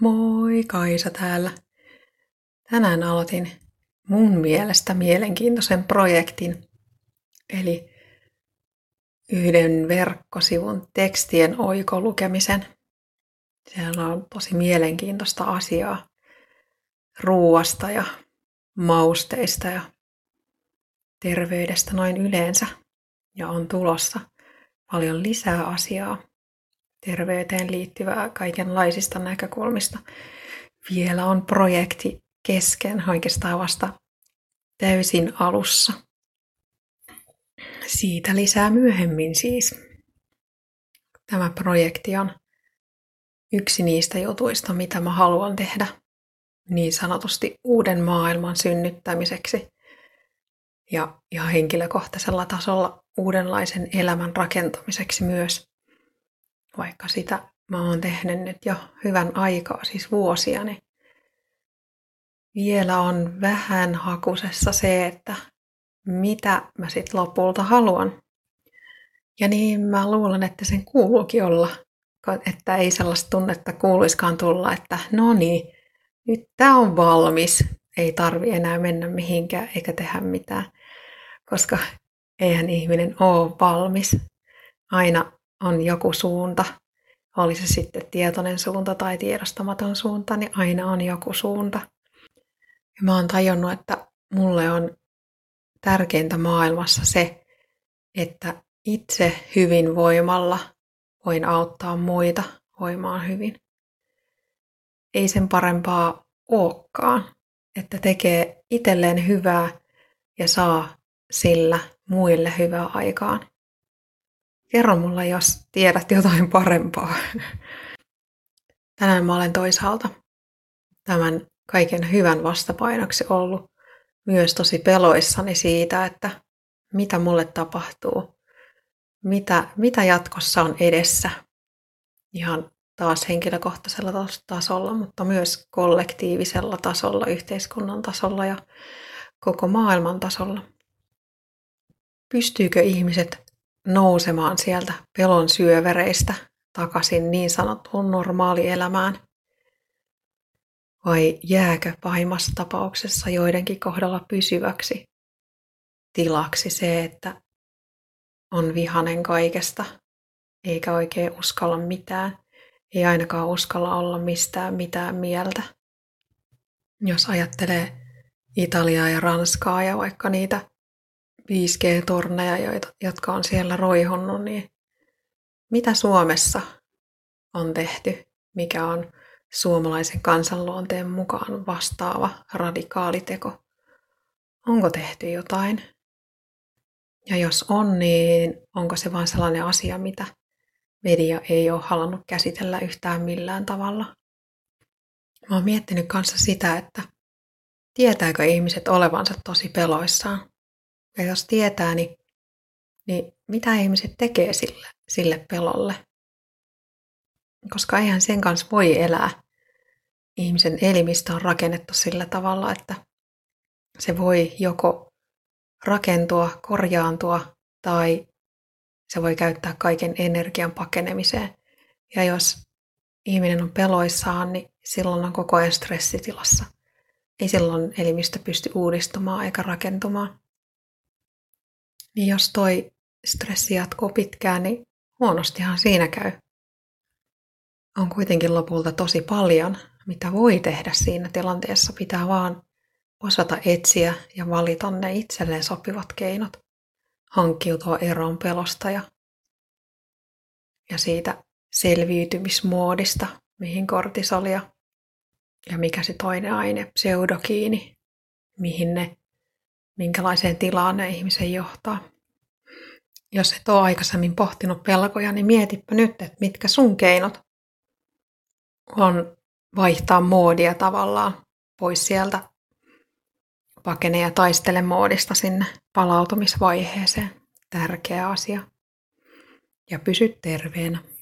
Moi, Kaisa täällä. Tänään aloitin mun mielestä mielenkiintoisen projektin, eli yhden verkkosivun tekstien oikolukemisen. Siellä on tosi mielenkiintoista asiaa ruuasta ja mausteista ja terveydestä noin yleensä. Ja on tulossa paljon lisää asiaa terveyteen liittyvää kaikenlaisista näkökulmista. Vielä on projekti kesken oikeastaan vasta täysin alussa. Siitä lisää myöhemmin siis. Tämä projekti on yksi niistä jutuista, mitä mä haluan tehdä niin sanotusti uuden maailman synnyttämiseksi ja ihan henkilökohtaisella tasolla uudenlaisen elämän rakentamiseksi myös vaikka sitä mä oon tehnyt nyt jo hyvän aikaa, siis vuosia, niin vielä on vähän hakusessa se, että mitä mä sitten lopulta haluan. Ja niin mä luulen, että sen kuuluukin olla, että ei sellaista tunnetta kuuluiskaan tulla, että no niin, nyt tämä on valmis, ei tarvi enää mennä mihinkään eikä tehdä mitään, koska eihän ihminen ole valmis. Aina on joku suunta, oli se sitten tietoinen suunta tai tiedostamaton suunta, niin aina on joku suunta. Ja mä oon tajunnut, että mulle on tärkeintä maailmassa se, että itse hyvinvoimalla voin auttaa muita voimaan hyvin. Ei sen parempaa olekaan, että tekee itselleen hyvää ja saa sillä muille hyvää aikaan. Kerro mulle, jos tiedät jotain parempaa. Tänään mä olen toisaalta tämän kaiken hyvän vastapainoksi ollut myös tosi peloissani siitä, että mitä mulle tapahtuu, mitä, mitä jatkossa on edessä. Ihan taas henkilökohtaisella tasolla, mutta myös kollektiivisella tasolla, yhteiskunnan tasolla ja koko maailman tasolla. Pystyykö ihmiset nousemaan sieltä pelon syövereistä takaisin niin sanottuun normaalielämään? Vai jääkö pahimmassa tapauksessa joidenkin kohdalla pysyväksi tilaksi se, että on vihanen kaikesta, eikä oikein uskalla mitään, ei ainakaan uskalla olla mistään mitään mieltä. Jos ajattelee Italiaa ja Ranskaa ja vaikka niitä 5G-torneja, jotka on siellä roihonnut, niin mitä Suomessa on tehty, mikä on suomalaisen kansanluonteen mukaan vastaava radikaali teko? Onko tehty jotain? Ja jos on, niin onko se vain sellainen asia, mitä media ei ole halunnut käsitellä yhtään millään tavalla? Mä oon miettinyt kanssa sitä, että tietääkö ihmiset olevansa tosi peloissaan ja jos tietää, niin, niin mitä ihmiset tekee sille, sille pelolle? Koska eihän sen kanssa voi elää. Ihmisen elimistö on rakennettu sillä tavalla, että se voi joko rakentua, korjaantua tai se voi käyttää kaiken energian pakenemiseen. Ja jos ihminen on peloissaan, niin silloin on koko ajan stressitilassa. Ei silloin elimistö pysty uudistumaan eikä rakentumaan. Niin jos toi stressi jatkuu pitkään, niin huonostihan siinä käy. On kuitenkin lopulta tosi paljon, mitä voi tehdä siinä tilanteessa. Pitää vaan osata etsiä ja valita ne itselleen sopivat keinot. Hankkiutua eroon pelosta ja, ja siitä selviytymismuodista, mihin kortisolia ja mikä se toinen aine, pseudokiini, mihin ne minkälaiseen tilaan ne ihmisen johtaa. Jos et ole aikaisemmin pohtinut pelkoja, niin mietipä nyt, että mitkä sun keinot on vaihtaa moodia tavallaan pois sieltä pakene ja taistele moodista sinne palautumisvaiheeseen. Tärkeä asia. Ja pysy terveenä.